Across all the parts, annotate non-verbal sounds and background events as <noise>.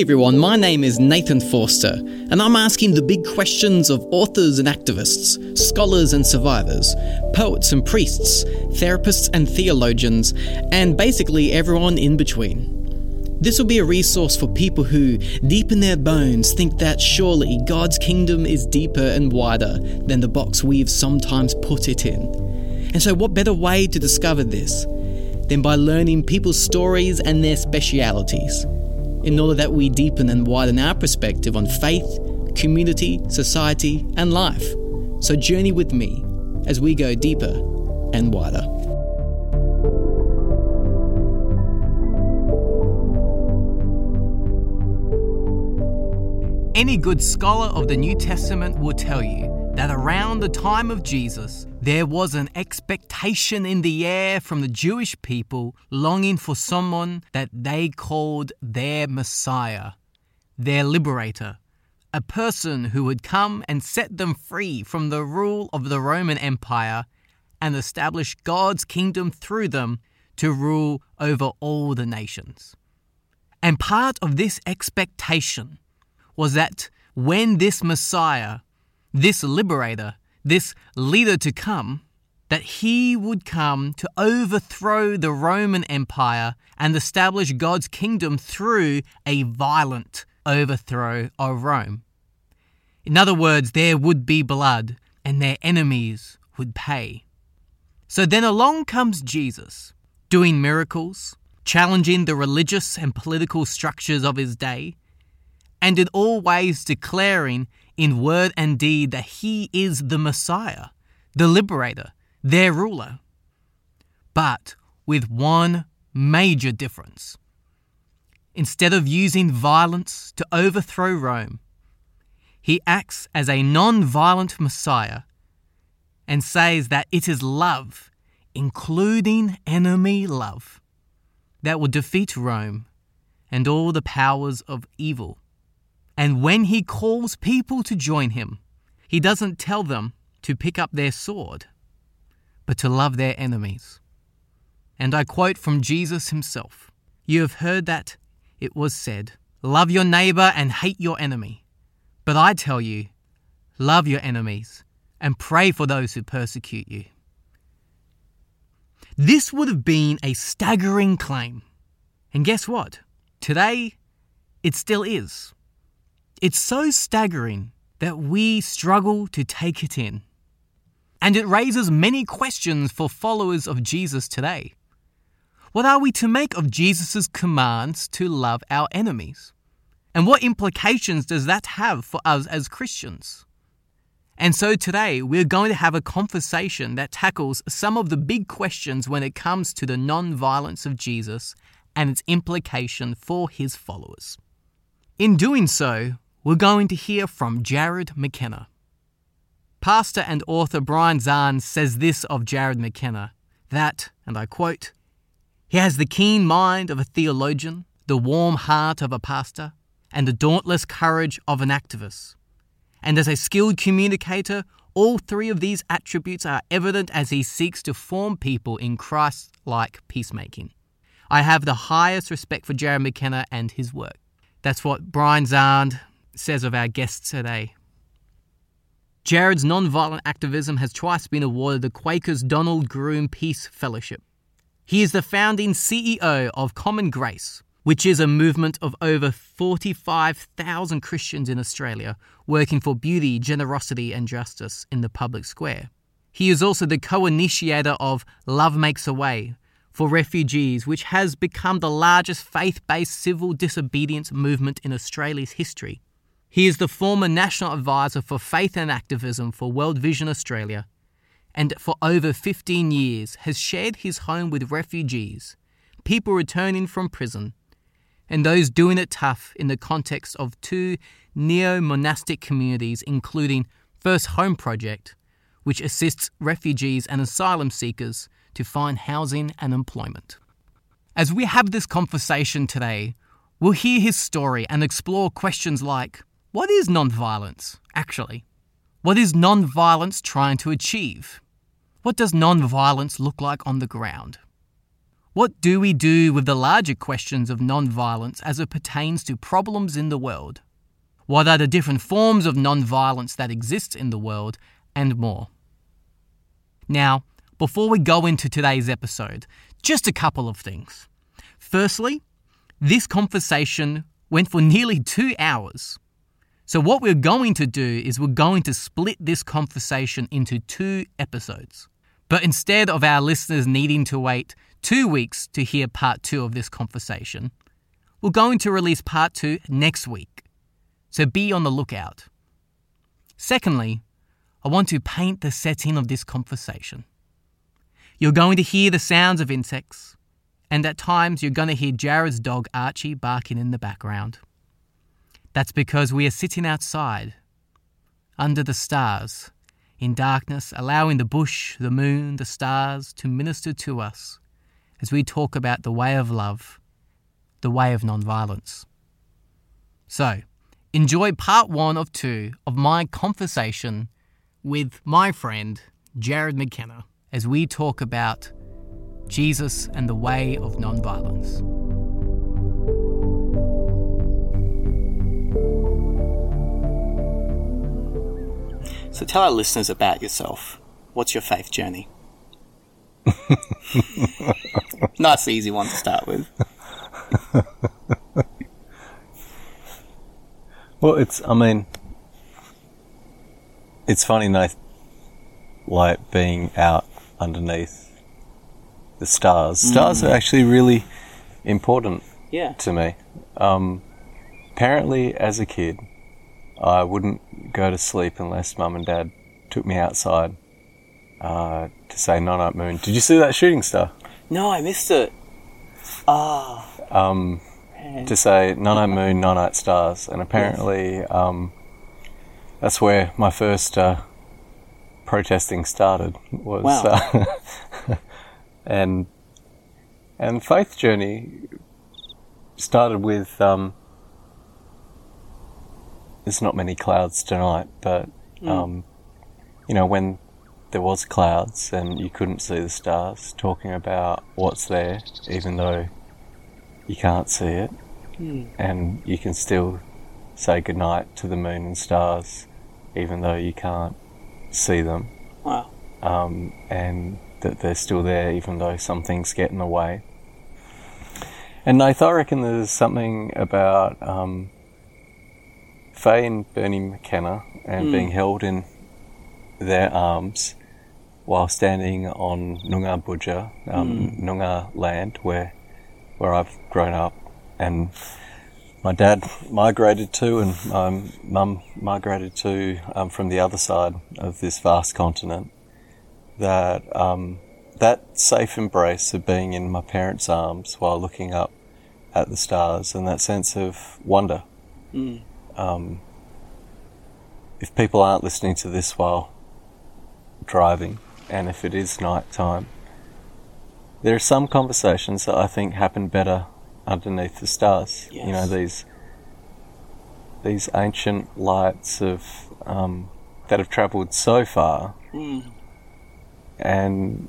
Hey everyone, my name is Nathan Forster, and I'm asking the big questions of authors and activists, scholars and survivors, poets and priests, therapists and theologians, and basically everyone in between. This will be a resource for people who, deep in their bones, think that surely God's kingdom is deeper and wider than the box we've sometimes put it in. And so, what better way to discover this than by learning people's stories and their specialities? In order that we deepen and widen our perspective on faith, community, society, and life. So journey with me as we go deeper and wider. Any good scholar of the New Testament will tell you that around the time of Jesus, there was an expectation in the air from the Jewish people longing for someone that they called their Messiah, their liberator, a person who would come and set them free from the rule of the Roman Empire and establish God's kingdom through them to rule over all the nations. And part of this expectation was that when this Messiah this liberator, this leader to come, that he would come to overthrow the Roman Empire and establish God's kingdom through a violent overthrow of Rome. In other words, there would be blood and their enemies would pay. So then along comes Jesus, doing miracles, challenging the religious and political structures of his day, and in all ways declaring in word and deed that he is the Messiah, the liberator, their ruler. But with one major difference. Instead of using violence to overthrow Rome, he acts as a non violent Messiah and says that it is love, including enemy love, that will defeat Rome and all the powers of evil. And when he calls people to join him, he doesn't tell them to pick up their sword, but to love their enemies. And I quote from Jesus himself You have heard that it was said, Love your neighbor and hate your enemy. But I tell you, love your enemies and pray for those who persecute you. This would have been a staggering claim. And guess what? Today, it still is. It's so staggering that we struggle to take it in. And it raises many questions for followers of Jesus today. What are we to make of Jesus' commands to love our enemies? And what implications does that have for us as Christians? And so today we're going to have a conversation that tackles some of the big questions when it comes to the non violence of Jesus and its implication for his followers. In doing so, we're going to hear from Jared McKenna. Pastor and author Brian Zahnd says this of Jared McKenna that, and I quote, he has the keen mind of a theologian, the warm heart of a pastor, and the dauntless courage of an activist. And as a skilled communicator, all three of these attributes are evident as he seeks to form people in Christ like peacemaking. I have the highest respect for Jared McKenna and his work. That's what Brian Zahnd, says of our guests today. Jared's non-violent activism has twice been awarded the Quakers Donald Groom Peace Fellowship. He is the founding CEO of Common Grace, which is a movement of over 45,000 Christians in Australia working for beauty, generosity, and justice in the public square. He is also the co initiator of Love Makes a Way for refugees, which has become the largest faith based civil disobedience movement in Australia's history. He is the former National Advisor for Faith and Activism for World Vision Australia, and for over 15 years has shared his home with refugees, people returning from prison, and those doing it tough in the context of two neo monastic communities, including First Home Project, which assists refugees and asylum seekers to find housing and employment. As we have this conversation today, we'll hear his story and explore questions like what is nonviolence, actually? What is nonviolence trying to achieve? What does nonviolence look like on the ground? What do we do with the larger questions of non-violence as it pertains to problems in the world? What are the different forms of non-violence that exist in the world, and more? Now, before we go into today's episode, just a couple of things. Firstly, this conversation went for nearly two hours. So, what we're going to do is we're going to split this conversation into two episodes. But instead of our listeners needing to wait two weeks to hear part two of this conversation, we're going to release part two next week. So be on the lookout. Secondly, I want to paint the setting of this conversation. You're going to hear the sounds of insects, and at times you're going to hear Jared's dog Archie barking in the background. That's because we are sitting outside, under the stars, in darkness, allowing the bush, the moon, the stars to minister to us as we talk about the way of love, the way of non-violence. So, enjoy part one of two of my conversation with my friend Jared McKenna as we talk about Jesus and the way of non-violence. So tell our listeners about yourself. What's your faith journey? <laughs> nice, easy one to start with. well, it's, I mean, it's funny, Nath, like being out underneath the stars. Stars are actually really important Yeah. to me. Um, apparently, as a kid, I wouldn't go to sleep unless mum and dad took me outside uh, to say "No Night Moon." Did you see that shooting star? No, I missed it. Ah, Um, man. to say "No Night Moon, No Night Stars," and apparently um, that's where my first uh, protesting started. Was Wow. uh, <laughs> and and faith journey started with um, there's not many clouds tonight, but um, you know when there was clouds and you couldn't see the stars, talking about what's there, even though you can't see it, and you can still say goodnight to the moon and stars, even though you can't see them, wow. um, and that they're still there, even though some things get in the way. And Nath, I reckon there's something about um, Faye and Bernie McKenna and being held in their arms while standing on Noongar Budja, um, Noongar land, where where I've grown up, and my dad migrated to, and my mum migrated to um, from the other side of this vast continent. That um, that safe embrace of being in my parents' arms while looking up at the stars, and that sense of wonder. Um, if people aren't listening to this while driving, and if it is night time, there are some conversations that I think happen better underneath the stars. You know, these these ancient lights of um, that have travelled so far, and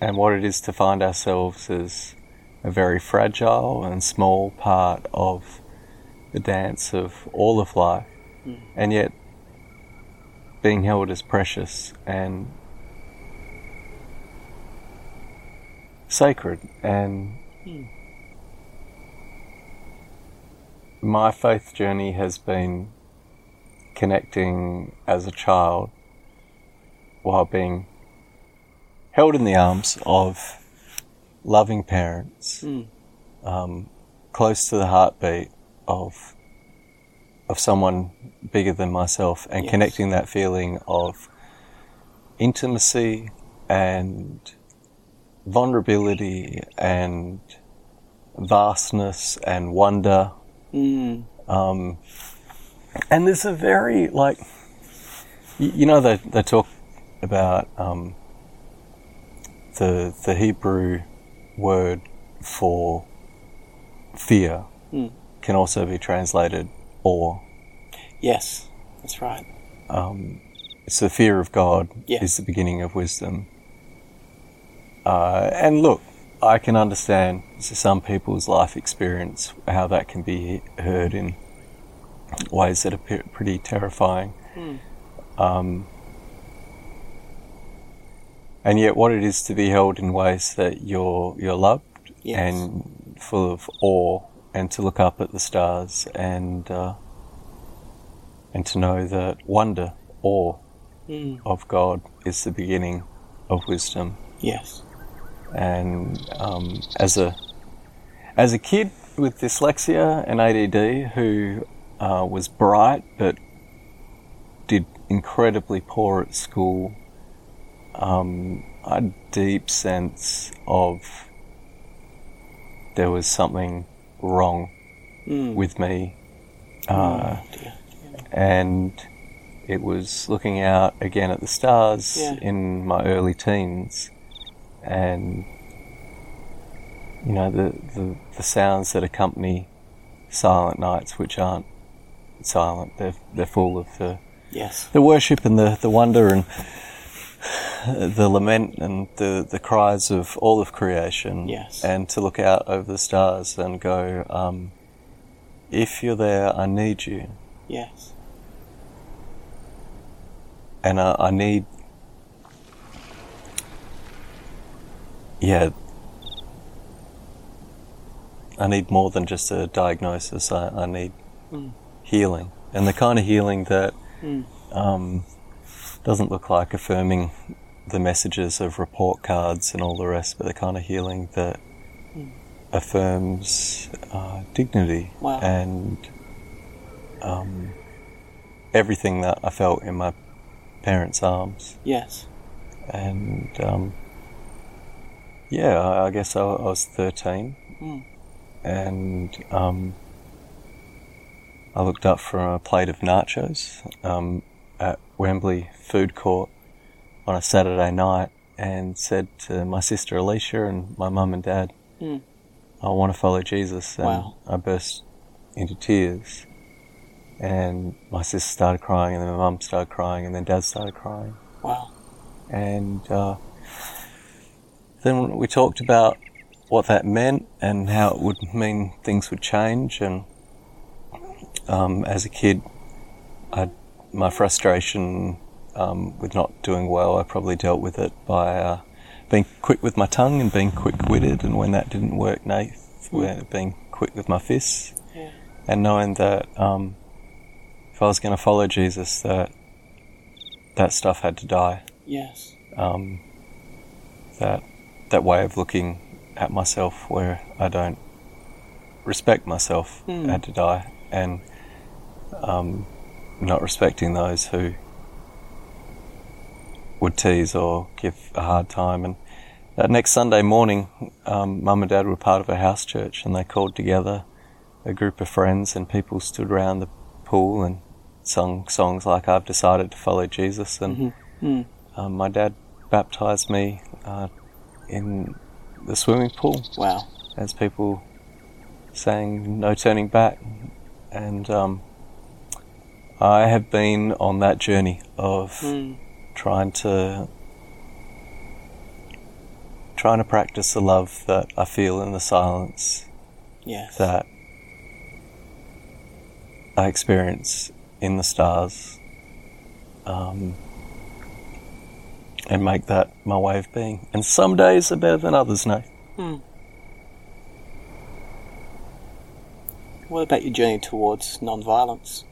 and what it is to find ourselves as a very fragile and small part of the dance of all of life, mm. and yet being held as precious and sacred. And hmm. my faith journey has been connecting as a child while being held in the arms of loving parents hmm. um, close to the heartbeat of of someone bigger than myself and Yes. connecting that feeling of intimacy and vulnerability and vastness and wonder. Mm. Um, and there's a very, like, you, you know, they, they talk about um, the, the Hebrew word for fear. Can also be translated awe. Yes, that's right. Um, it's the fear of God Yeah. is the beginning of wisdom. Uh, and look, I can understand some people's life experience how that can be heard in ways that are pretty terrifying. Um, and yet, what it is to be held in ways that you're you're loved Yes. and full of awe, and to look up at the stars and uh, and to know that wonder, awe Mm. of God is the beginning of wisdom Yes. and um, as a as a kid with dyslexia and ADD who uh, was bright but did incredibly poor at school, um, a deep sense of there was something wrong Mm. with me, uh, dear. and it was looking out again at the stars Yeah. in my early teens, and you know the, the the sounds that accompany silent nights, which aren't silent, they're they're full of the Yes. the worship and the, the wonder and <laughs> the lament and the, the cries of all of creation. Yes. And to look out over the stars and go, um, if you're there, I need you. Yes. And I, I need, yeah, I need more than just a diagnosis. I, I need Mm. healing. And the kind of healing that Mm. um, doesn't look like affirming the messages of report cards and all the rest, but the kind of healing that Mm. affirms uh, dignity Wow. and um, everything that I felt in my parents' arms. Yes. And um, yeah, I, I guess I, I was 13 Mm. and um, I looked up for a plate of nachos um, at Wembley Food Court on a Saturday night and said to my sister Alicia and my mum and dad, Mm. I want to follow Jesus. And Wow. I burst into tears. And my sister started crying, and then my mum started crying, and then dad started crying. Wow. And uh, then we talked about what that meant and how it would mean things would change. And um, as a kid, I, my frustration um, with not doing well, I probably dealt with it by uh, being quick with my tongue and being quick-witted. And when that didn't work, Nath, where- being quick with my fists Yeah. and knowing that um, if I was going to follow Jesus, that that stuff had to die Yes. um, that that way of looking at myself where I don't respect myself Hmm. had to die, and um, not respecting those who would tease or give a hard time. And that next Sunday morning, um, mum and dad were part of a house church, and they called together a group of friends, and people stood around the pool and sung songs like "I've decided to follow Jesus," and Mhm. Mm. um, my dad baptized me uh, in the swimming pool Wow. as people sang No Turning Back. And um, I have been on that journey of Mm. Trying to trying to practice the love that I feel in the silence Yes. that I experience in the stars, um, and make that my way of being. And some days are better than others, no. Mm. What about your journey towards non-violence?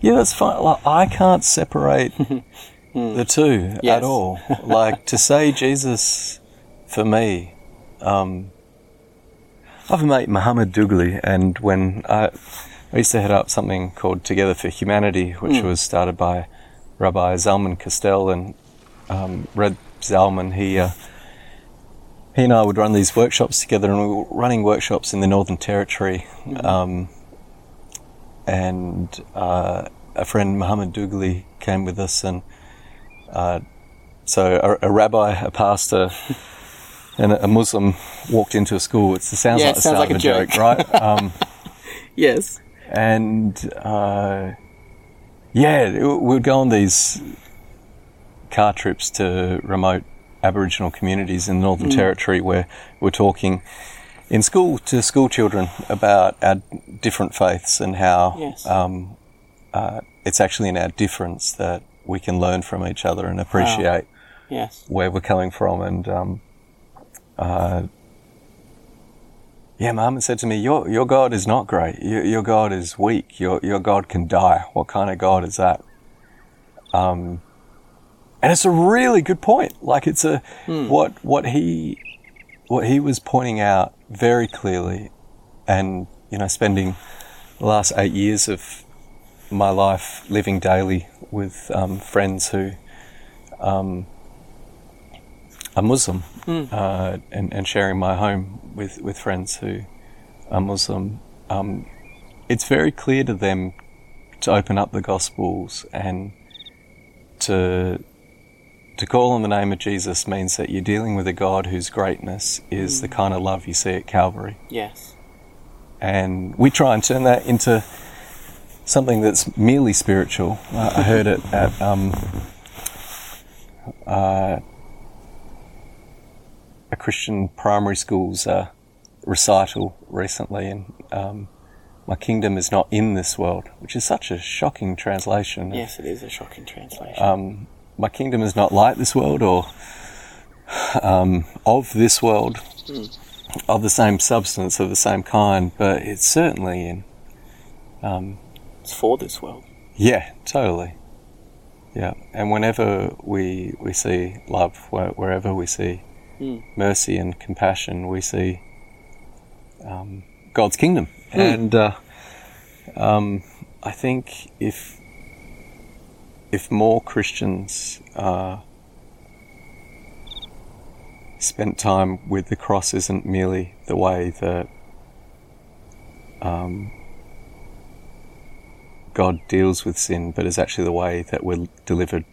Yeah, that's fine. Like, I can't separate <laughs> the two Hmm. Yes. at all. Like to say <laughs> Jesus for me. Um, I have a mate, Muhammad Dugli, and when I, I used to head up something called Together for Humanity, which Hmm. was started by Rabbi Zalman Kastel and um, Red Zalman. He uh, he and I would run these workshops together, and we were running workshops in the Northern Territory. Um, and uh, a friend, Muhammad Dugli, came with us, and uh, so a, a rabbi, a pastor, and a, Muslim walked into a school. It's, it sounds Yeah, like it sounds like a joke, joke. right? <laughs> Um, Yes. and uh, yeah, we would go on these car trips to remote Aboriginal communities in the Northern Territory where we're talking in school to school children about our different faiths and how Yes. um, uh, it's actually in our difference that we can learn from each other and appreciate Yes. where we're coming from. And um, uh, yeah, Mum said to me, "Your your God is not great. Your, your God is weak. Your your God can die. What kind of God is that?" Um, and it's a really good point. Like it's a what what he what he was pointing out very clearly, and you know, spending the last eight years of my life living daily with um, friends who um, are Muslim uh, and, and sharing my home with, with friends who are Muslim, um, it's very clear to them to open up the Gospels and to to call on the name of Jesus means that you're dealing with a God whose greatness is the kind of love you see at Calvary Yes. and we try and turn that into something that's merely spiritual. Uh, I heard it at um, uh, a Christian primary school's uh, recital recently, and um, "My kingdom is not in this world," which is such a shocking translation. Yes, it is a shocking translation. Um, my kingdom is not like this world or um, of this world, of the same substance, of the same kind, but it's certainly in. Um, it's for this world. yeah, totally. Yeah, and whenever we we see love, wherever we see Mm. mercy and compassion, we see um, God's kingdom. And uh, um, I think if if more Christians uh, spent time with the cross, isn't merely the way that um, God deals with sin, but is actually the way that we're delivered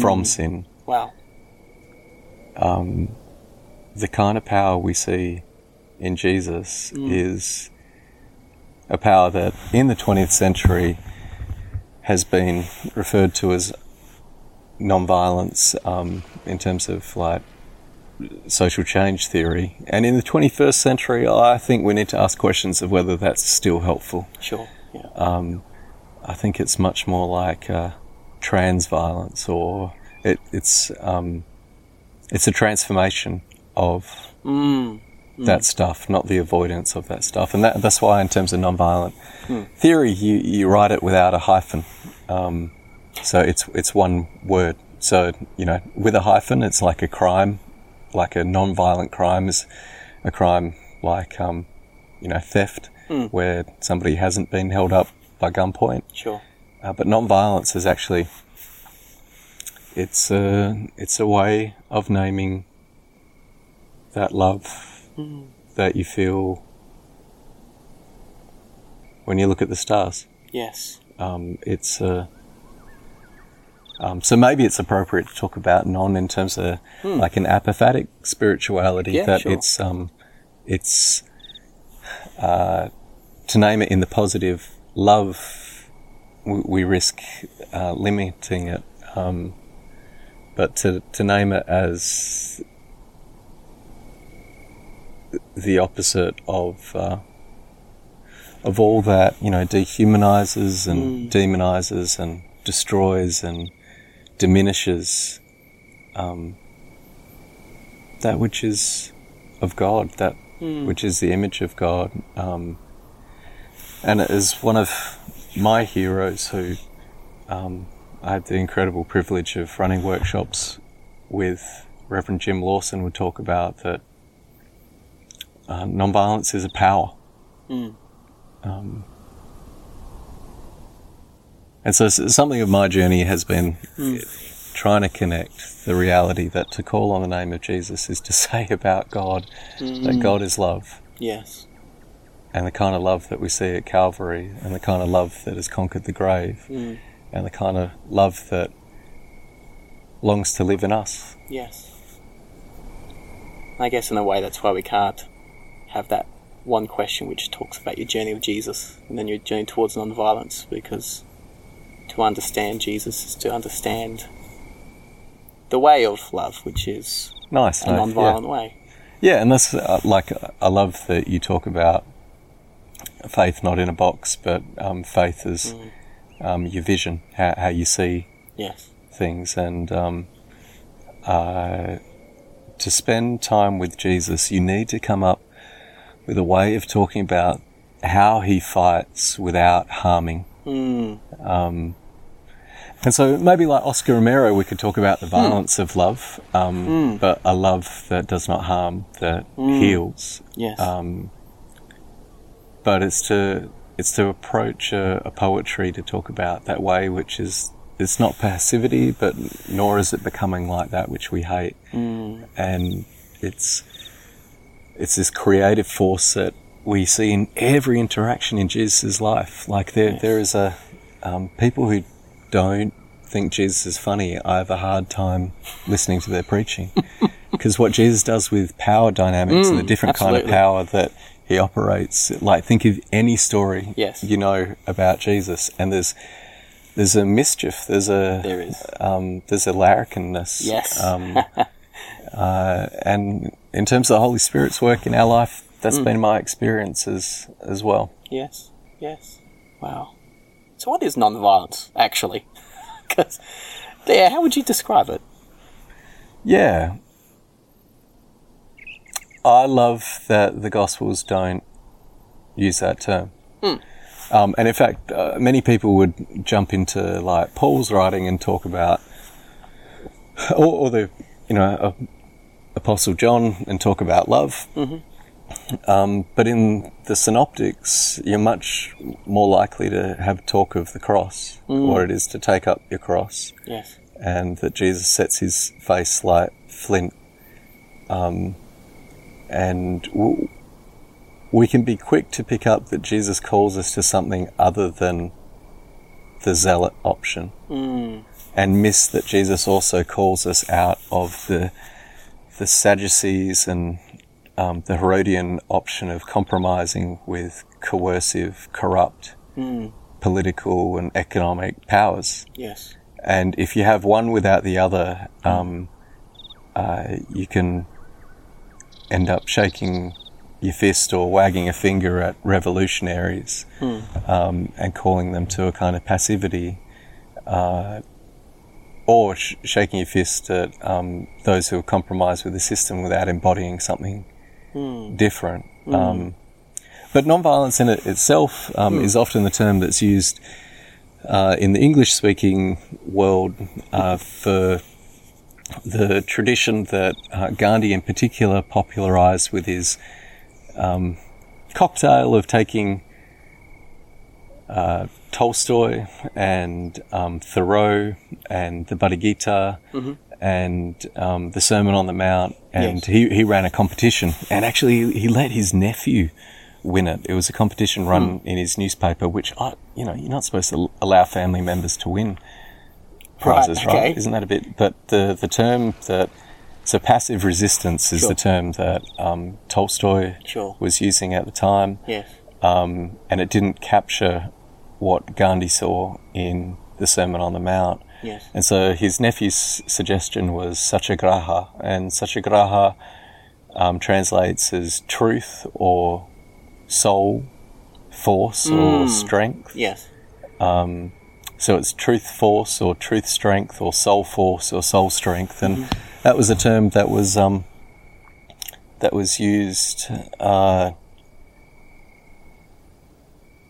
from sin. Wow. Um, the kind of power we see in Jesus is a power that in the 20th century has been referred to as non-violence um, in terms of like social change theory. And in the 21st century, I think we need to ask questions of whether that's still helpful. Sure. Yeah. Um, I think it's much more like uh, trans violence, or it, it's um, it's a transformation of Mm. That stuff, not the avoidance of that stuff. And that, that's why, in terms of nonviolent theory, you, you write it without a hyphen. Um, so it's it's one word. So you know, with a hyphen, it's like a crime, like a non-violent crime is a crime like um, you know theft, where somebody hasn't been held up by gunpoint. Sure. Uh, but non-violence is actually it's a it's a way of naming that love that you feel when you look at the stars. Yes. Um, it's uh, um, so maybe it's appropriate to talk about non in terms of like an apophatic spirituality Hmm. Yeah, that sure. it's um, it's uh, to name it in the positive love we, we risk uh, limiting it um, but to, to name it as the opposite of uh, of all that you know dehumanizes and demonizes and destroys and diminishes um, that which is of God, that which is the image of God. Um, and it is one of my heroes who um, I had the incredible privilege of running workshops with Reverend Jim Lawson. Would talk about that uh, nonviolence is a power. Um, and so something of my journey has been trying to connect the reality that to call on the name of Jesus is to <laughs> say about God that God is love Yes. and the kind of love that we see at Calvary and the kind of love that has conquered the grave Mm. and the kind of love that longs to live in us. Yes. I guess in a way that's why we can't have that one question which talks about your journey with Jesus and then your journey towards non-violence because to understand Jesus is to understand the way of love, which is Nice. a no, non-violent way. Yeah, and that's uh, like I love that you talk about faith not in a box, but um, faith as um, your vision, how, how you see Yes. things, and um, uh, to spend time with Jesus, you need to come up with a way of talking about how he fights without harming. Mm. Um, and so maybe like Oscar Romero, we could talk about the violence of love, um, but a love that does not harm, that heals. Yes. Um, but it's to it's to approach a, a poetry to talk about that way, which is it's not passivity, but nor is it becoming like that which we hate, Mm. and it's it's this creative force that we see in every interaction in Jesus' life. Like there, Yes. there is a um, people who don't think Jesus is funny. I have a hard time listening to their preaching <laughs> because what Jesus does with power dynamics and the Mm, different kind of power that he operates. Like think of any story Yes. you know about Jesus, and there's there's a mischief. There's a There is. um, there's a larrikindness. Yes. Um, <laughs> uh, and in terms of the Holy Spirit's work in our life, that's Mm. been my experience as, as well. Yes. Yes. Wow. So what is nonviolence actually? <laughs> Because, yeah, how would you describe it? Yeah. I love that the Gospels don't use that term. Um, and in fact, uh, many people would jump into like Paul's writing and talk about, or, or the, you know, uh, Apostle John and talk about love. Um, but in the synoptics, you're much more likely to have talk of the cross, what it is to take up your cross Yes. and that Jesus sets his face like flint. Um, and w- we can be quick to pick up that Jesus calls us to something other than the zealot option, Mm. and miss that Jesus also calls us out of the the Sadducees and um, the Herodian option of compromising with coercive, corrupt Mm. political and economic powers Yes. and if you have one without the other, um, uh, you can end up shaking your fist or wagging a finger at revolutionaries um, and calling them to a kind of passivity, uh, or sh- shaking your fist at um, those who have compromised with the system without embodying something Mm. different. Um, but nonviolence in it itself um, is often the term that's used uh, in the English speaking world uh, for the tradition that uh, Gandhi in particular popularized with his um, cocktail of taking uh, Tolstoy and um, Thoreau and the Bhagavad Gita and um, the Sermon on the Mount, and Yes. he, he ran a competition, and actually he let his nephew win it. It was a competition run in his newspaper, which I, you know, you're not supposed to allow family members to win prizes, right? okay. Isn't that a bit? But the the term that so passive resistance is Sure. the term that um, Tolstoy Sure. was using at the time Yes. um, and it didn't capture what Gandhi saw in the Sermon on the Mount. Yes. And so his nephew's suggestion was Satyagraha, and Satyagraha um, translates as truth or soul, force or strength. Yes. So it's truth force or truth strength or soul force or soul strength, and that was a term that was um, that was used. Uh,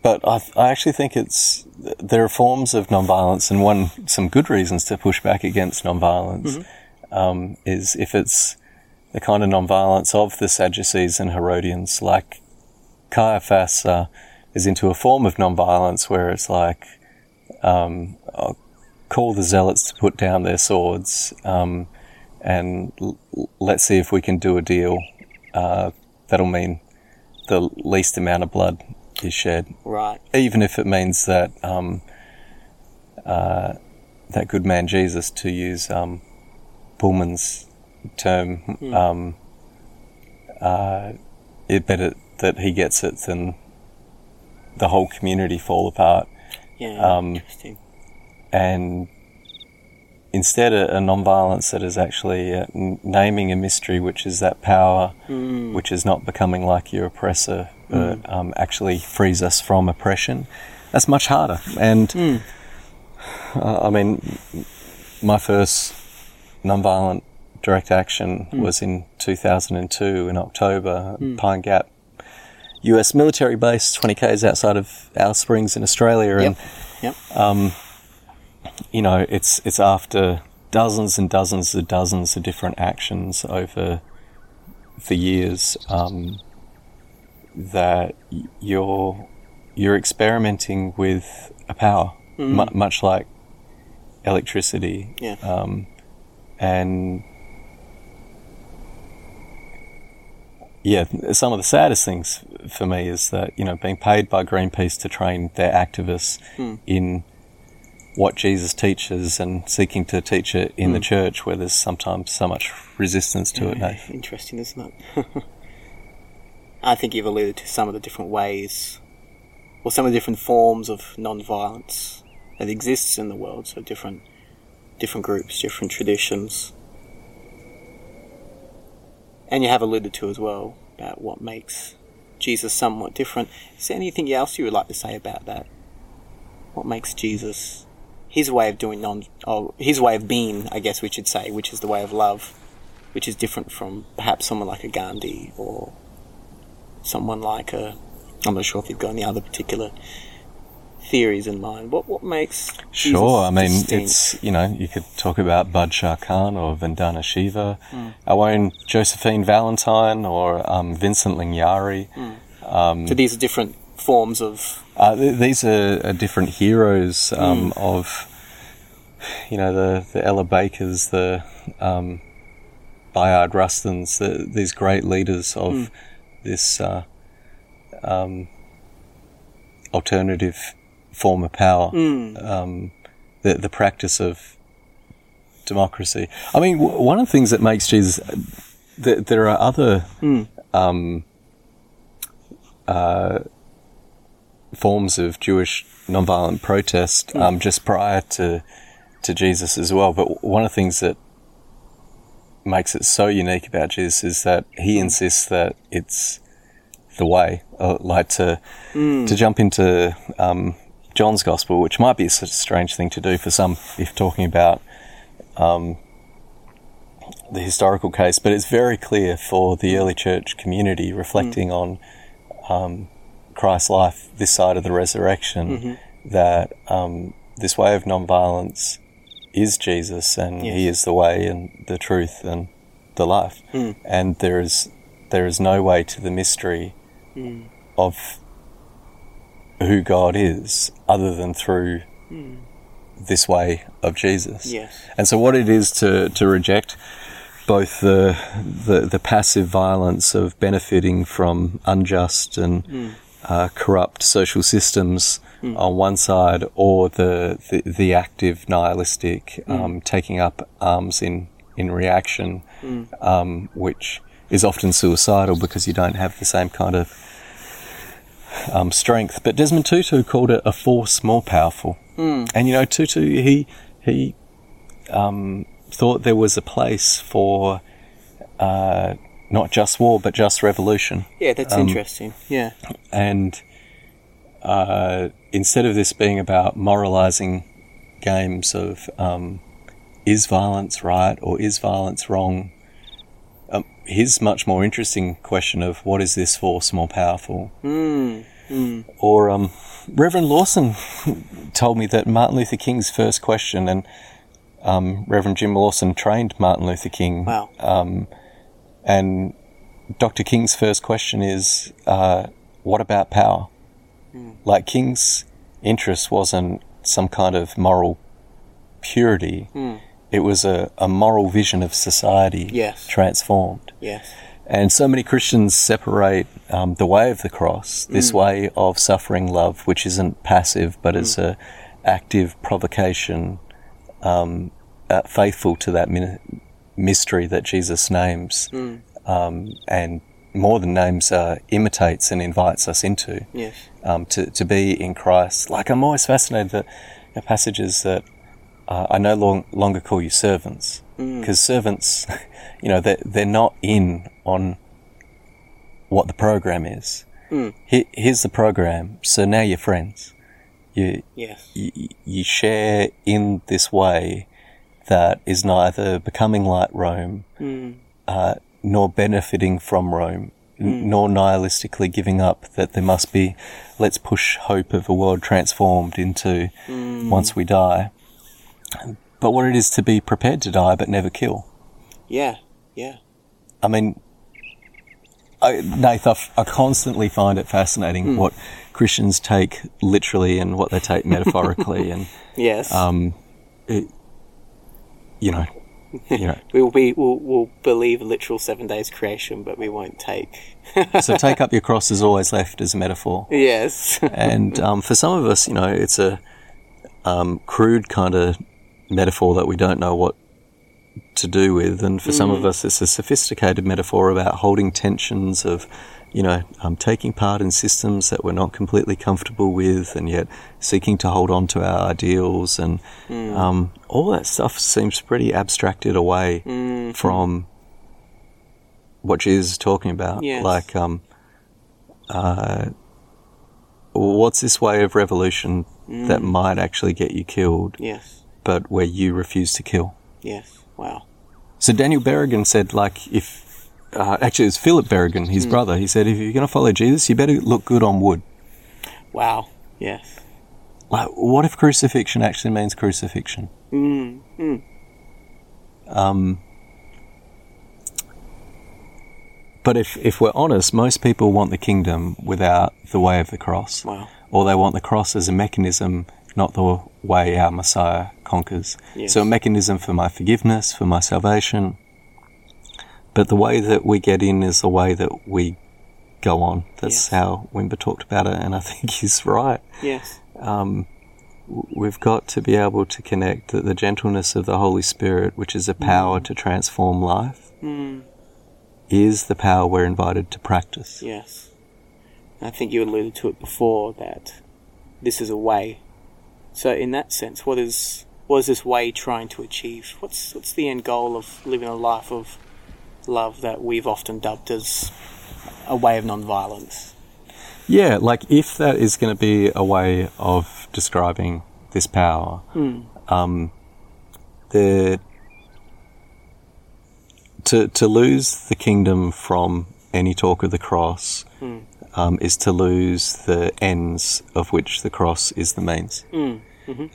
but I, I actually think it's there are forms of nonviolence, and one some good reasons to push back against nonviolence um, is if it's the kind of nonviolence of the Sadducees and Herodians, like Caiaphas uh, is into a form of nonviolence where it's like um, call the zealots to put down their swords um, and l- let's see if we can do a deal uh, that'll mean the least amount of blood is shared. Right. even if it means that um, uh, that good man Jesus, to use um, Pullman's term, um, uh, it better that he gets it than the whole community fall apart. Yeah. Um, interesting. and instead a, a non-violence that is actually uh, n- naming a mystery, which is that power, which is not becoming like your oppressor, but um, actually frees us from oppression. That's much harder. And uh, I mean, my first non-violent direct action was in 2002 in October, Pine Gap. US military base, 20 k's outside of Alice Springs in Australia, and Yep. you know, it's it's after dozens and dozens and dozens of different actions over the years um, that you're you're experimenting with a power, hmm. mu- much like electricity, Yeah. um, and yeah, some of the saddest things for me is that you know being paid by Greenpeace to train their activists hmm. in what Jesus teaches and seeking to teach it in the hmm. church where there's sometimes so much resistance to it. Nath. Interesting, isn't it? <laughs> I think you've alluded to some of the different ways, or some of the different forms of non-violence that exists in the world. So different, different groups, different traditions, and you have alluded to as well about what makes Jesus somewhat different. Is there anything else you would like to say about that? What makes Jesus his way of doing non, oh, his way of being, I guess we should say, which is the way of love, which is different from perhaps someone like a Gandhi or someone like a. I'm not sure if you've got any other particular theories in mind. What what makes Sure, I mean, distinct? it's, you know, you could talk about Badshah Khan or Vandana Shiva, Hmm. our own Josephine Valentine or um, Vincent Lingiari. so these are different forms of Uh, th- these are, are different heroes um, Hmm. of, you know, the, the Ella Bakers, the um, Bayard Rustins, the, these great leaders of Hmm. This uh, um, alternative form of power, Hmm. um, the, the practice of democracy. I mean, w- one of the things that makes Jesus, th- there are other Hmm. um, uh, forms of Jewish nonviolent protest um, just prior to to Jesus as well. But one of the things that makes it so unique about Jesus is that he insists that it's the way. Uh, like to to jump into um, John's Gospel, which might be a strange thing to do for some if talking about um, the historical case, but it's very clear for the early church community reflecting on um, Christ's life this side of the resurrection that um, this way of nonviolence is Jesus and he is the way and the truth and the life. Hmm. And there is there is no way to the mystery hmm. of who God is other than through hmm. this way of Jesus. yes, And so, what it is to, to reject both the, the the passive violence of benefiting from unjust and uh, corrupt social systems on one side, or the the, the active nihilistic um, taking up arms in in reaction, um, which is often suicidal because you don't have the same kind of um, strength. But Desmond Tutu called it a force more powerful. And you know, Tutu he he um, thought there was a place for uh, not just war but just revolution. yeah, that's Um, interesting. Yeah, And uh, instead of this being about moralizing games of um, is violence right or is violence wrong, um, his much more interesting question of what is this force more powerful? Or um, Reverend Lawson <laughs> told me that Martin Luther King's first question, and um, Reverend Jim Lawson trained Martin Luther King. wow. And Dr. King's first question is, uh, what about power? Like King's interest wasn't some kind of moral purity. It was a, a moral vision of society Yes. transformed. yes, And so many Christians separate um, the way of the cross, this way of suffering love, which isn't passive but is a active provocation, um, uh, faithful to that min- mystery that Jesus names, um, and more than names, uh, imitates and invites us into yes, um, to, to be in Christ. Like I'm always fascinated that the passages that uh, I no long, longer call you servants because servants, <laughs> you know, they're, they're not in on what the program is. Here, here's the program, so now you're friends. You, Yes. you, you share in this way that is neither becoming like Rome, uh, nor benefiting from Rome, n- nor nihilistically giving up that there must be, let's push hope of a world transformed into once we die. But what it is to be prepared to die but never kill. Yeah. Yeah. I mean, I, Nath, I, f- I constantly find it fascinating what Christians take literally and what they take metaphorically, <laughs> and Yes. um, it, you know, you know. <laughs> we will be. We'll, we'll believe a literal seven days creation, but we won't take. <laughs> So take up your cross is always left as a metaphor, yes. <laughs> and um, for some of us, you know, it's a um, crude kind of metaphor that we don't know what to do with, and for some of us, it's a sophisticated metaphor about holding tensions of, you know, um, taking part in systems that we're not completely comfortable with, and yet seeking to hold on to our ideals, and um, all that stuff seems pretty abstracted away from what Jesus is talking about. Yes. Like, um, uh, what's this way of revolution that might actually get you killed, yes. but where you refuse to kill? Yes. Wow. So Daniel Berrigan said, like, if uh, actually it's Philip Berrigan, his brother. He said, if you're going to follow Jesus, you better look good on wood. Wow. Yes. Like, what if crucifixion actually means crucifixion? Mm. Mm. Um, but if if we're honest, most people want the kingdom without the way of the cross, Wow. or they want the cross as a mechanism, not the way our Messiah conquers. Yes. So a mechanism for my forgiveness, for my salvation. But the way that we get in is the way that we go on. That's Yes. how Wimber talked about it, and I <laughs> think he's right. Yes. Um, we've got to be able to connect that the gentleness of the Holy Spirit, which is a power to transform life, Mm. is the power we're invited to practice. Yes. I think you alluded to it before that this is a way. So in that sense, what is what is this way trying to achieve? What's what's the end goal of living a life of love that we've often dubbed as a way of non-violence? Yeah, like if that is going to be a way of describing this power, um, the to to lose the kingdom from any talk of the cross um, is to lose the ends of which the cross is the means.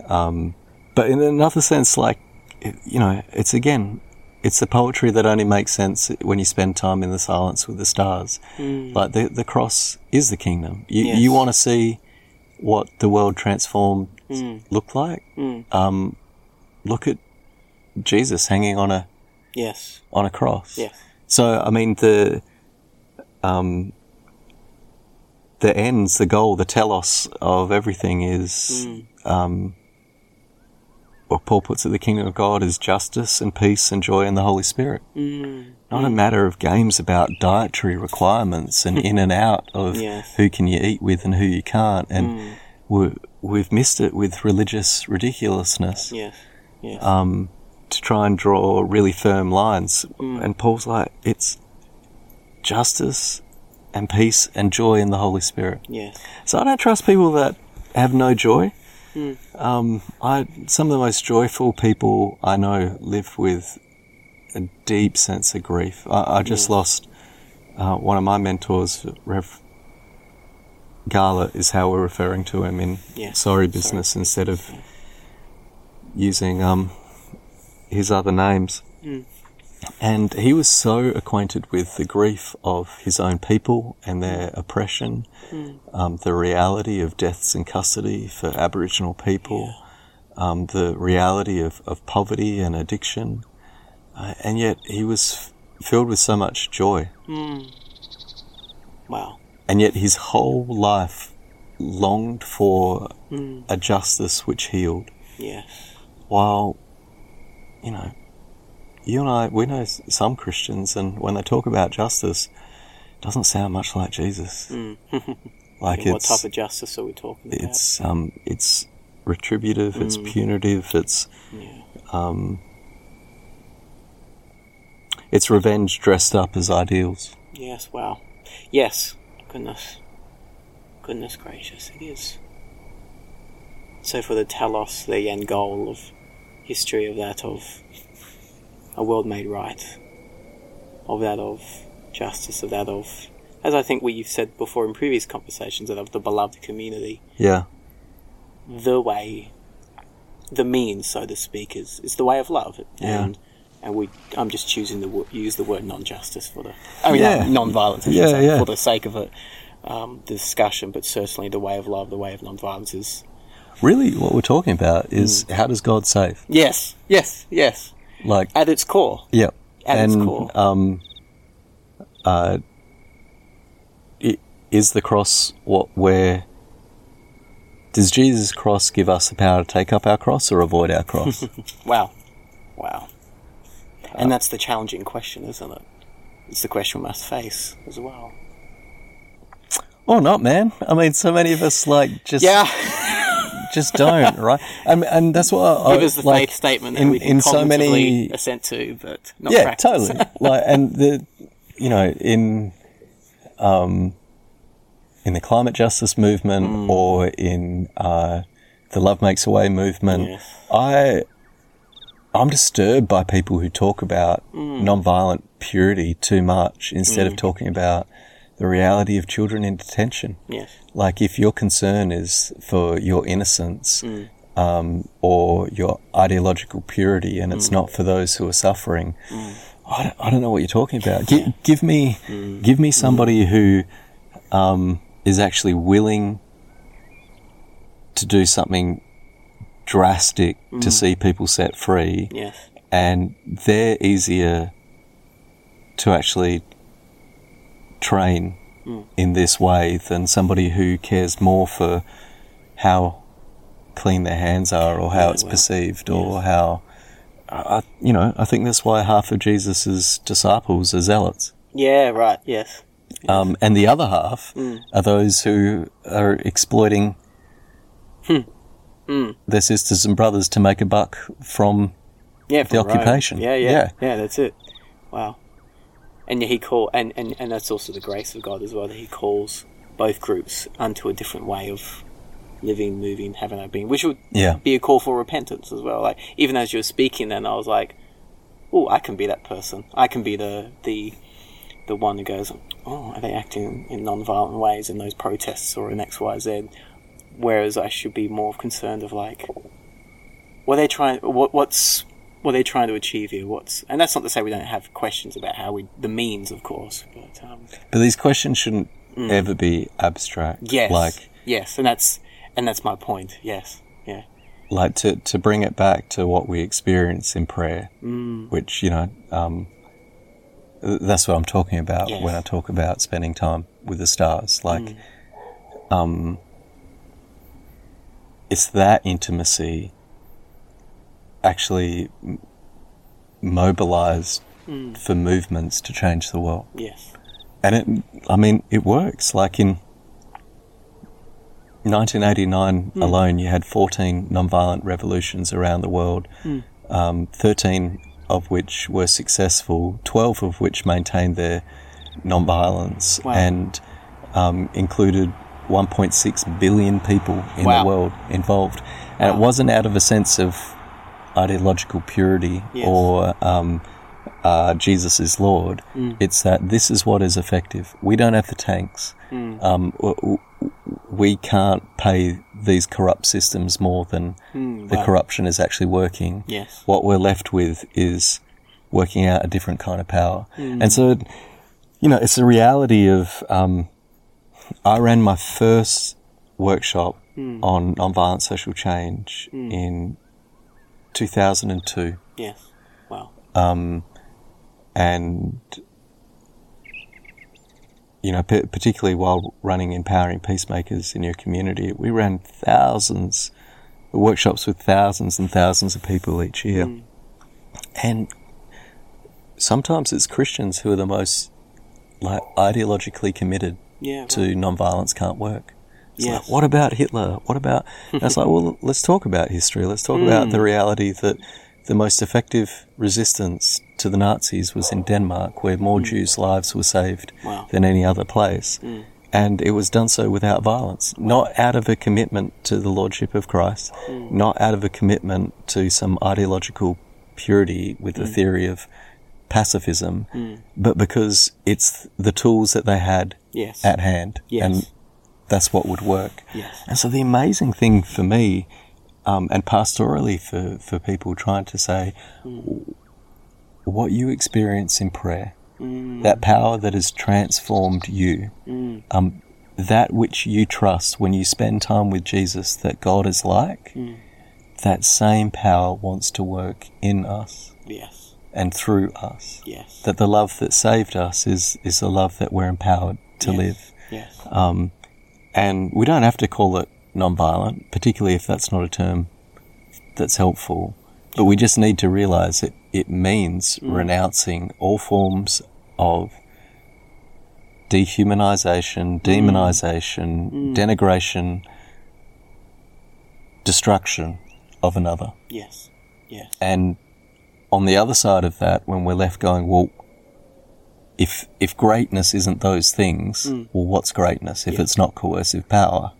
Um, but in another sense, like it- you know, it's again, it's a poetry that only makes sense when you spend time in the silence with the stars. Like the the cross is the kingdom. You Yes. you want to see what the world transformed Mm. looked like. Um, look at Jesus hanging on a Yes. on a cross. Yes. So I mean the um the ends, the goal, the telos of everything is um what Paul puts it, the kingdom of God is justice and peace and joy in the Holy Spirit. Mm. Not a matter of games about dietary requirements and <laughs> in and out of Yes. who can you eat with and who you can't. And we we've missed it with religious ridiculousness Yes. Yes. um, to try and draw really firm lines. And Paul's like, it's justice and peace and joy in the Holy Spirit. yes. So I don't trust people that have no joy. Um, I some of the most joyful people I know live with a deep sense of grief. I, I just lost uh, one of my mentors, Rev. Garlett, is how we're referring to him in Yeah. Sorry Business instead of using um, his other names. And he was so acquainted with the grief of his own people and their oppression, um, the reality of deaths in custody for Aboriginal people, um, the reality of, of poverty and addiction. Uh, and yet he was f- filled with so much joy. Wow. And yet his whole life longed for a justice which healed. Yes. while you know you and I we know some Christians and when they talk about justice it doesn't sound much like Jesus <laughs> like what type of justice are we talking about? it's um it's retributive, it's punitive, it's Yeah. um, it's revenge dressed up as ideals. Yes, wow. Yes. Goodness. Goodness gracious, it is. So for the telos, the end goal of history of that of a world made right, of that of justice, of that of, as I think we've said before in previous conversations, that of the beloved community, Yeah, the way, the means, so to speak, is, is the way of love. Yeah. And and we, I'm just choosing to use the word non-justice for the, I mean, Yeah. non-violence, Yeah, say, yeah. for the sake of it, um, the discussion. But certainly, the way of love, the way of non-violence is really, what we're talking about is how does God save? yes, yes, yes, Like, at its core. yeah, At and its core. um, uh, i- is the cross what where? Does Jesus' cross give us the power to take up our cross or avoid our cross? <laughs> Wow, wow. And that's the challenging question, isn't it? It's the question we must face as well. or not, man? I mean, so many of us like just Yeah, just don't, <laughs> right? And and that's what I, give us the like, faith statement that in- in so many- assent to, but not yeah, practice. totally. <laughs> like, and the, you know, in, um, in the climate justice movement Mm. or in uh, the Love Makes a Way movement, Yes. I, I'm disturbed by people who talk about Mm. nonviolent purity too much instead of talking about the reality of children in detention. Yes. Like, if your concern is for your innocence Mm. um, or your ideological purity, and Mm. it's not for those who are suffering, I, don't, I don't know what you're talking about. Gi- give me, Mm. give me somebody who um, is actually willing to do something drastic Mm. to see people set free, Yes. and they're easier to actually train Mm. in this way than somebody who cares more for how clean their hands are or how Yeah, it's well, perceived or how I, you know I think that's why half of Jesus's disciples are zealots Yeah. Right. Yes. um, and the other half Mm. are those who are exploiting Mm. their sisters and brothers to make a buck from Yeah. The Rome. occupation. Yeah. Yeah. Yeah. Yeah. That's it. Wow. And he call and, and and that's also the grace of God as well that He calls both groups unto a different way of living, moving, having our being, which would yeah be a call for repentance as well. Like even as you were speaking, then I was like, "Oh, I can be that person. I can be the the the one who goes, oh, are they acting in non-violent ways in those protests or in X, Y, Z? Whereas I should be more concerned of like, what are they trying? What what's what are they trying to achieve here? What's and that's not to say we don't have questions about how we the means, of course, but um, but these questions shouldn't ever be abstract Mm. yes, like yes, and that's and that's my point. Yes, yeah, like to, to bring it back to what we experience in prayer, mm, which, you know, um, that's what I'm talking about Yes. when I talk about spending time with the stars. Like, um, it's that intimacy actually mobilized mm, for movements to change the world. yes, And it, I mean, it works. Like in 1989 Hmm. alone, you had 14 nonviolent revolutions around the world, Hmm. um, 13 of which were successful, 12 of which maintained their nonviolence Wow. and um, included 1.6 billion people in Wow. the world involved. And Wow. it wasn't out of a sense of ideological purity Yes. or um, uh, Jesus is Lord. Mm. It's that this is what is effective. We don't have the tanks. Mm. Um, we can't pay these corrupt systems more than Mm, the corruption is actually working. Yes. What we're left with is working out a different kind of power. Mm. And so, you know, it's a reality of. Um, I ran my first workshop Mm. on nonviolent social change in 2002. Yes. Wow. Um, and you know, p- particularly while running empowering peacemakers in your community, we ran thousands workshops with thousands and thousands of people each year, Mm. and sometimes it's Christians who are the most like ideologically committed Yeah. to nonviolence can't work. Yes. like, what about Hitler? What about? It's like, well, let's talk about history. Let's talk about Hmm. the reality that the most effective resistance to the Nazis was in Denmark, where more Jews' lives were saved Hmm. Wow. than any other place. And it was done so without violence, not out of a commitment to the Lordship of Christ, not out of a commitment to some ideological purity with the theory of pacifism, but because it's the tools that they had Yes. at hand. Yes. And that's what would work. Yes. And so the amazing thing for me, um, and pastorally for, for people trying to say, what you experience in prayer, that power that has transformed you, um, that which you trust when you spend time with Jesus that God is like, that same power wants to work in us Yes. and through us. Yes. That the love that saved us is, is the love that we're empowered to Yes. live. Yes. Um, and we don't have to call it non-violent, particularly if that's not a term that's helpful. But we just need to realize it, it means mm. renouncing all forms of dehumanization, mm. demonization, mm. denigration, destruction of another. Yes. Yes. And on the other side of that, when we're left going, well, if if greatness isn't those things, well, what's greatness if it's not coercive power?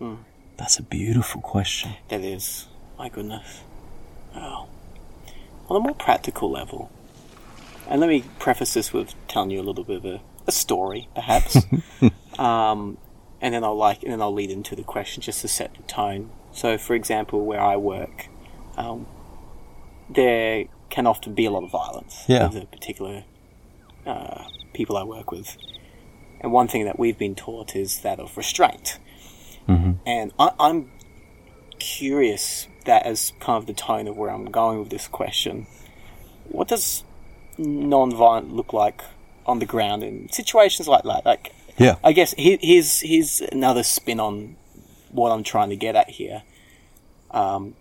That's a beautiful question. That is. My goodness. Wow. On a more practical level, and let me preface this with telling you a little bit of a, a story, perhaps. <laughs> um, and then I'll like, and then I'll lead into the question just to set the tone. So, for example, where I work, um, there can often be a lot of violence Yeah. with the particular uh, people I work with. And one thing that we've been taught is that of restraint. And I, I'm curious that as kind of the tone of where I'm going with this question. What does non-violent look like on the ground in situations like that? Like, Yeah. I guess he- here's here's another spin on what I'm trying to get at here. Um,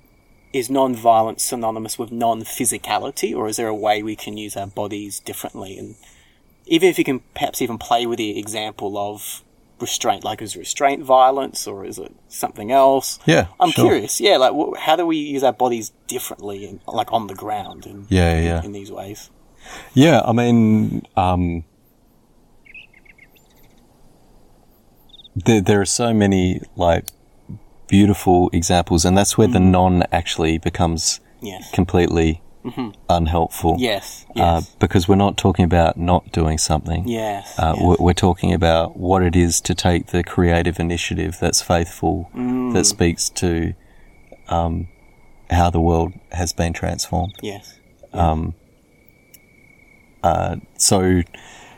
is non-violence synonymous with non-physicality, or is there a way we can use our bodies differently? And even if you can perhaps even play with the example of restraint, like is restraint violence, or is it something else? Yeah, I'm sure. curious. Yeah, like wh- how do we use our bodies differently, like on the ground, and Yeah, in, yeah. in these ways? Yeah, I mean, um, there, there are so many like beautiful examples, and that's where the non actually becomes completely unhelpful. Yes. Uh, because we're not talking about not doing something. yes. Uh, yes. we're, we're talking about what it is to take the creative initiative that's faithful, Mm. that speaks to um, how the world has been transformed. yes. So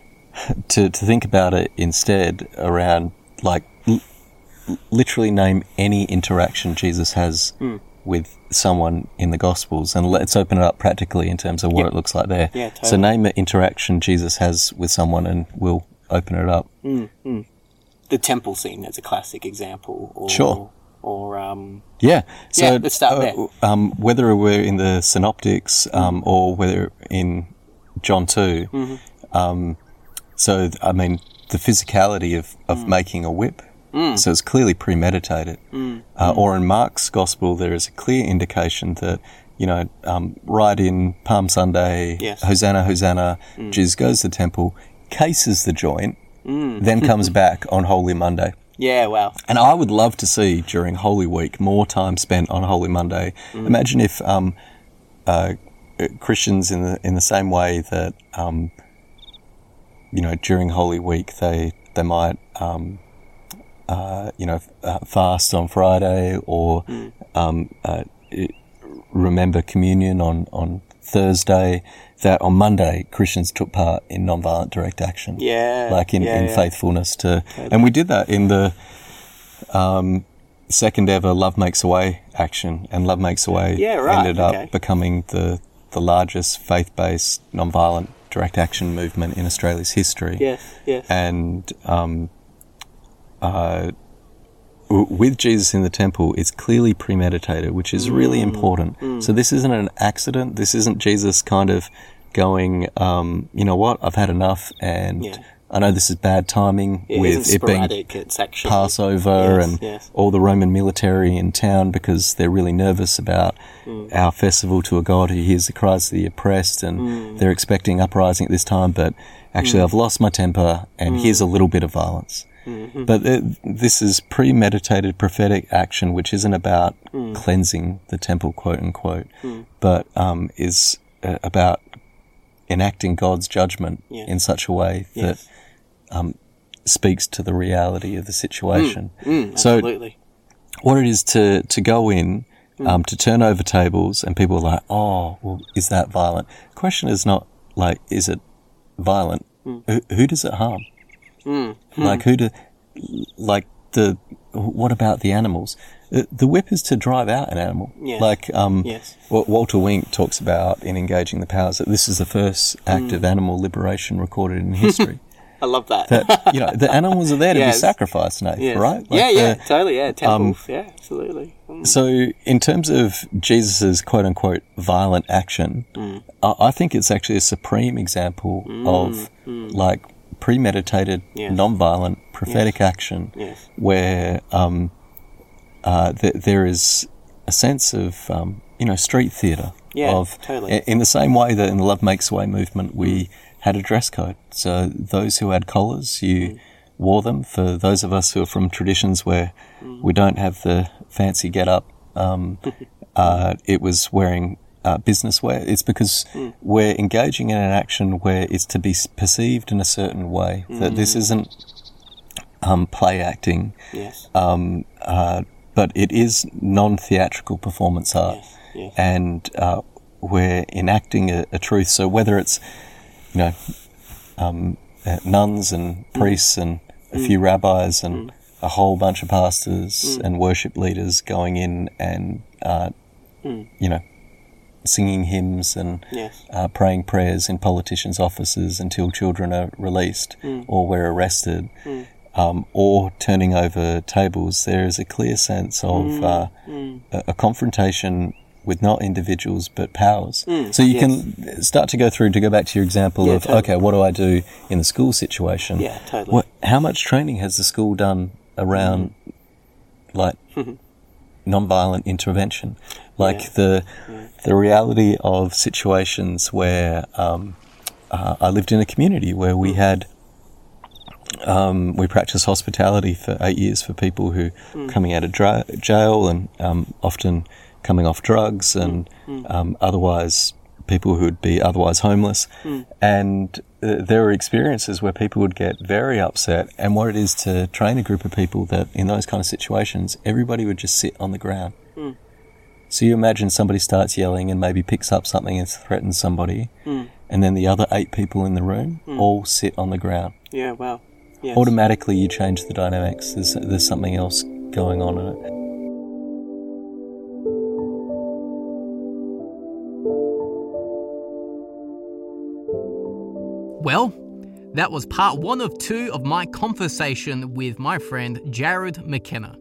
<laughs> to to think about it instead around like l- literally name any interaction Jesus has Hmm. With someone in the Gospels, and let's open it up practically in terms of what Yeah. it looks like there. Yeah, So name an interaction Jesus has with someone, and we'll open it up. The temple scene is a classic example. Or, Sure. Or um, Yeah. So Yeah, let's start uh, there. Um, whether we're in the Synoptics um, or whether in John 2 Mm-hmm. um, so I mean the physicality of, of Mm. making a whip. So it's clearly premeditated. Mm. Uh, or in Mark's gospel, there is a clear indication that you know um, right in Palm Sunday, Yes. Mm. Hosanna, Hosanna, Jesus goes to the temple, cases the joint, then <laughs> comes back on Holy Monday. yeah. Wow. And I would love to see during Holy Week more time spent on Holy Monday. Imagine if um, uh, Christians, in the in the same way that um, you know during Holy Week they they might um, uh, you know uh, fast on Friday or um, uh, remember communion on on Thursday. That on Monday Christians took part in nonviolent direct action Yeah. like in, yeah, in yeah. faithfulness to and we did that in the um, second ever love makes a way action and love makes a way Yeah, right, ended up okay. becoming the the largest faith-based non-violent direct action movement in australia's history Yes. Yes. and um, uh, with Jesus in the temple, it's clearly premeditated, which is really Mm. important. So this isn't an accident. This isn't Jesus kind of going, um, you know what, I've had enough, and Yeah. I know this is bad timing It with it being actually Passover Yes, and yes. all the Roman military in town because they're really nervous about Mm. our festival to a God who hears the cries of the oppressed and Mm. they're expecting uprising at this time, but actually I've lost my temper and Mm. here's a little bit of violence. Mm-hmm. But it, this is premeditated prophetic action, which isn't about Mm. cleansing the temple, quote unquote, but um, is uh, about enacting God's judgment Yeah. in such a way that Yes. speaks to the reality of the situation. Mm, so absolutely. what it is to, to go in, Mm. um, to turn over tables and people are like, oh, well, is that violent? The question is not like, is it violent? Mm. Who, who does it harm? Like who do, like the, what about the animals? The, the whip is to drive out an animal. Yes. Like, um, Yes. what Walter Wink talks about in Engaging the Powers, that this is the first act Mm. of animal liberation recorded in history. <laughs> I love that. that, you know, the animals are there to Yes. be sacrificed, Nate, Yes. right? yeah, Like yeah, the- totally, yeah. Temples, yeah, absolutely. Mm. So, in terms of Jesus's quote unquote violent action, Mm. I, I think it's actually a supreme example of like premeditated, Yes. non-violent, prophetic action Yes. where um, uh, th- there is a sense of, um, you know, street theatre. Yeah, of, totally. In the same way that in the Love Makes Way movement, we had a dress code. So those who had collars, you wore them. For those of us who are from traditions where we don't have the fancy get up, um, <laughs> uh, it was wearing uh, business wear. It's because we're engaging in an action where it's to be perceived in a certain way. That this isn't um, play acting, Yes. um, uh, but it is non-theatrical performance art, Yes, yes. and uh, we're enacting a, a truth. So whether it's you know um, uh, nuns and priests and a few rabbis and a whole bunch of pastors and worship leaders going in and uh, you know singing hymns and Yes. uh, praying prayers in politicians' offices until children are released or we're arrested, um, or turning over tables, there is a clear sense of uh, a, a confrontation with not individuals but powers. so you can start to go through to go back to your example Yeah, of totally. okay, what do I do in the school situation? Yeah, totally. What, how much training has the school done around like <laughs> non-violent intervention, like Yeah. the the reality of situations where um, uh, I lived in a community where we had um, we practiced hospitality for eight years for people who coming out of dra- jail and um, often coming off drugs and um, otherwise people who would be otherwise homeless. And uh, there were experiences where people would get very upset. And what it is to train a group of people that in those kind of situations, everybody would just sit on the ground. So you imagine somebody starts yelling and maybe picks up something and threatens somebody, hmm. and then the other eight people in the room hmm. all sit on the ground. Yeah, wow. Yes. Automatically, you change the dynamics. There's there's something else going on in it. Well, that was part one of two of my conversation with my friend Jarrod McKenna.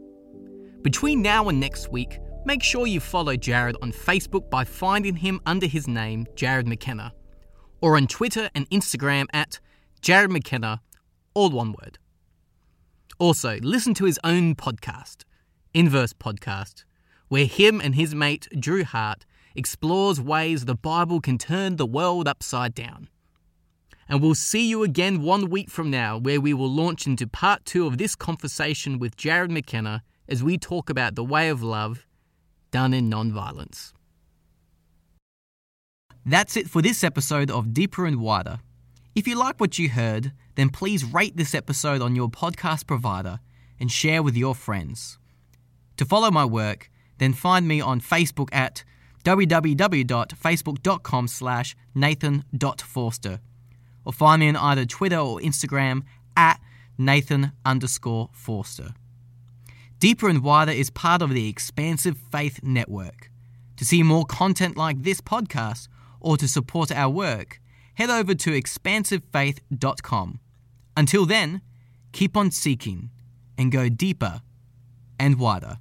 Between now and next week, make sure you follow Jarrod on Facebook by finding him under his name, Jarrod McKenna, or on Twitter and Instagram at Jarrod McKenna, all one word. Also, listen to his own podcast, Inverse Podcast, where him and his mate Drew Hart explores ways the Bible can turn the world upside down. And we'll see you again one week from now, where we will launch into part two of this conversation with Jarrod McKenna as we talk about the way of love done in non-violence. That's it for this episode of Deeper and Wider. If you like what you heard, then please rate this episode on your podcast provider and share with your friends. To follow my work, then find me on Facebook at www.facebook.com slash nathan.forster or find me on either Twitter or Instagram at Nathan underscore Forster. Deeper and Wider is part of the Expansive Faith Network. To see more content like this podcast or to support our work, head over to expansivefaith.com. Until then, keep on seeking and go deeper and wider.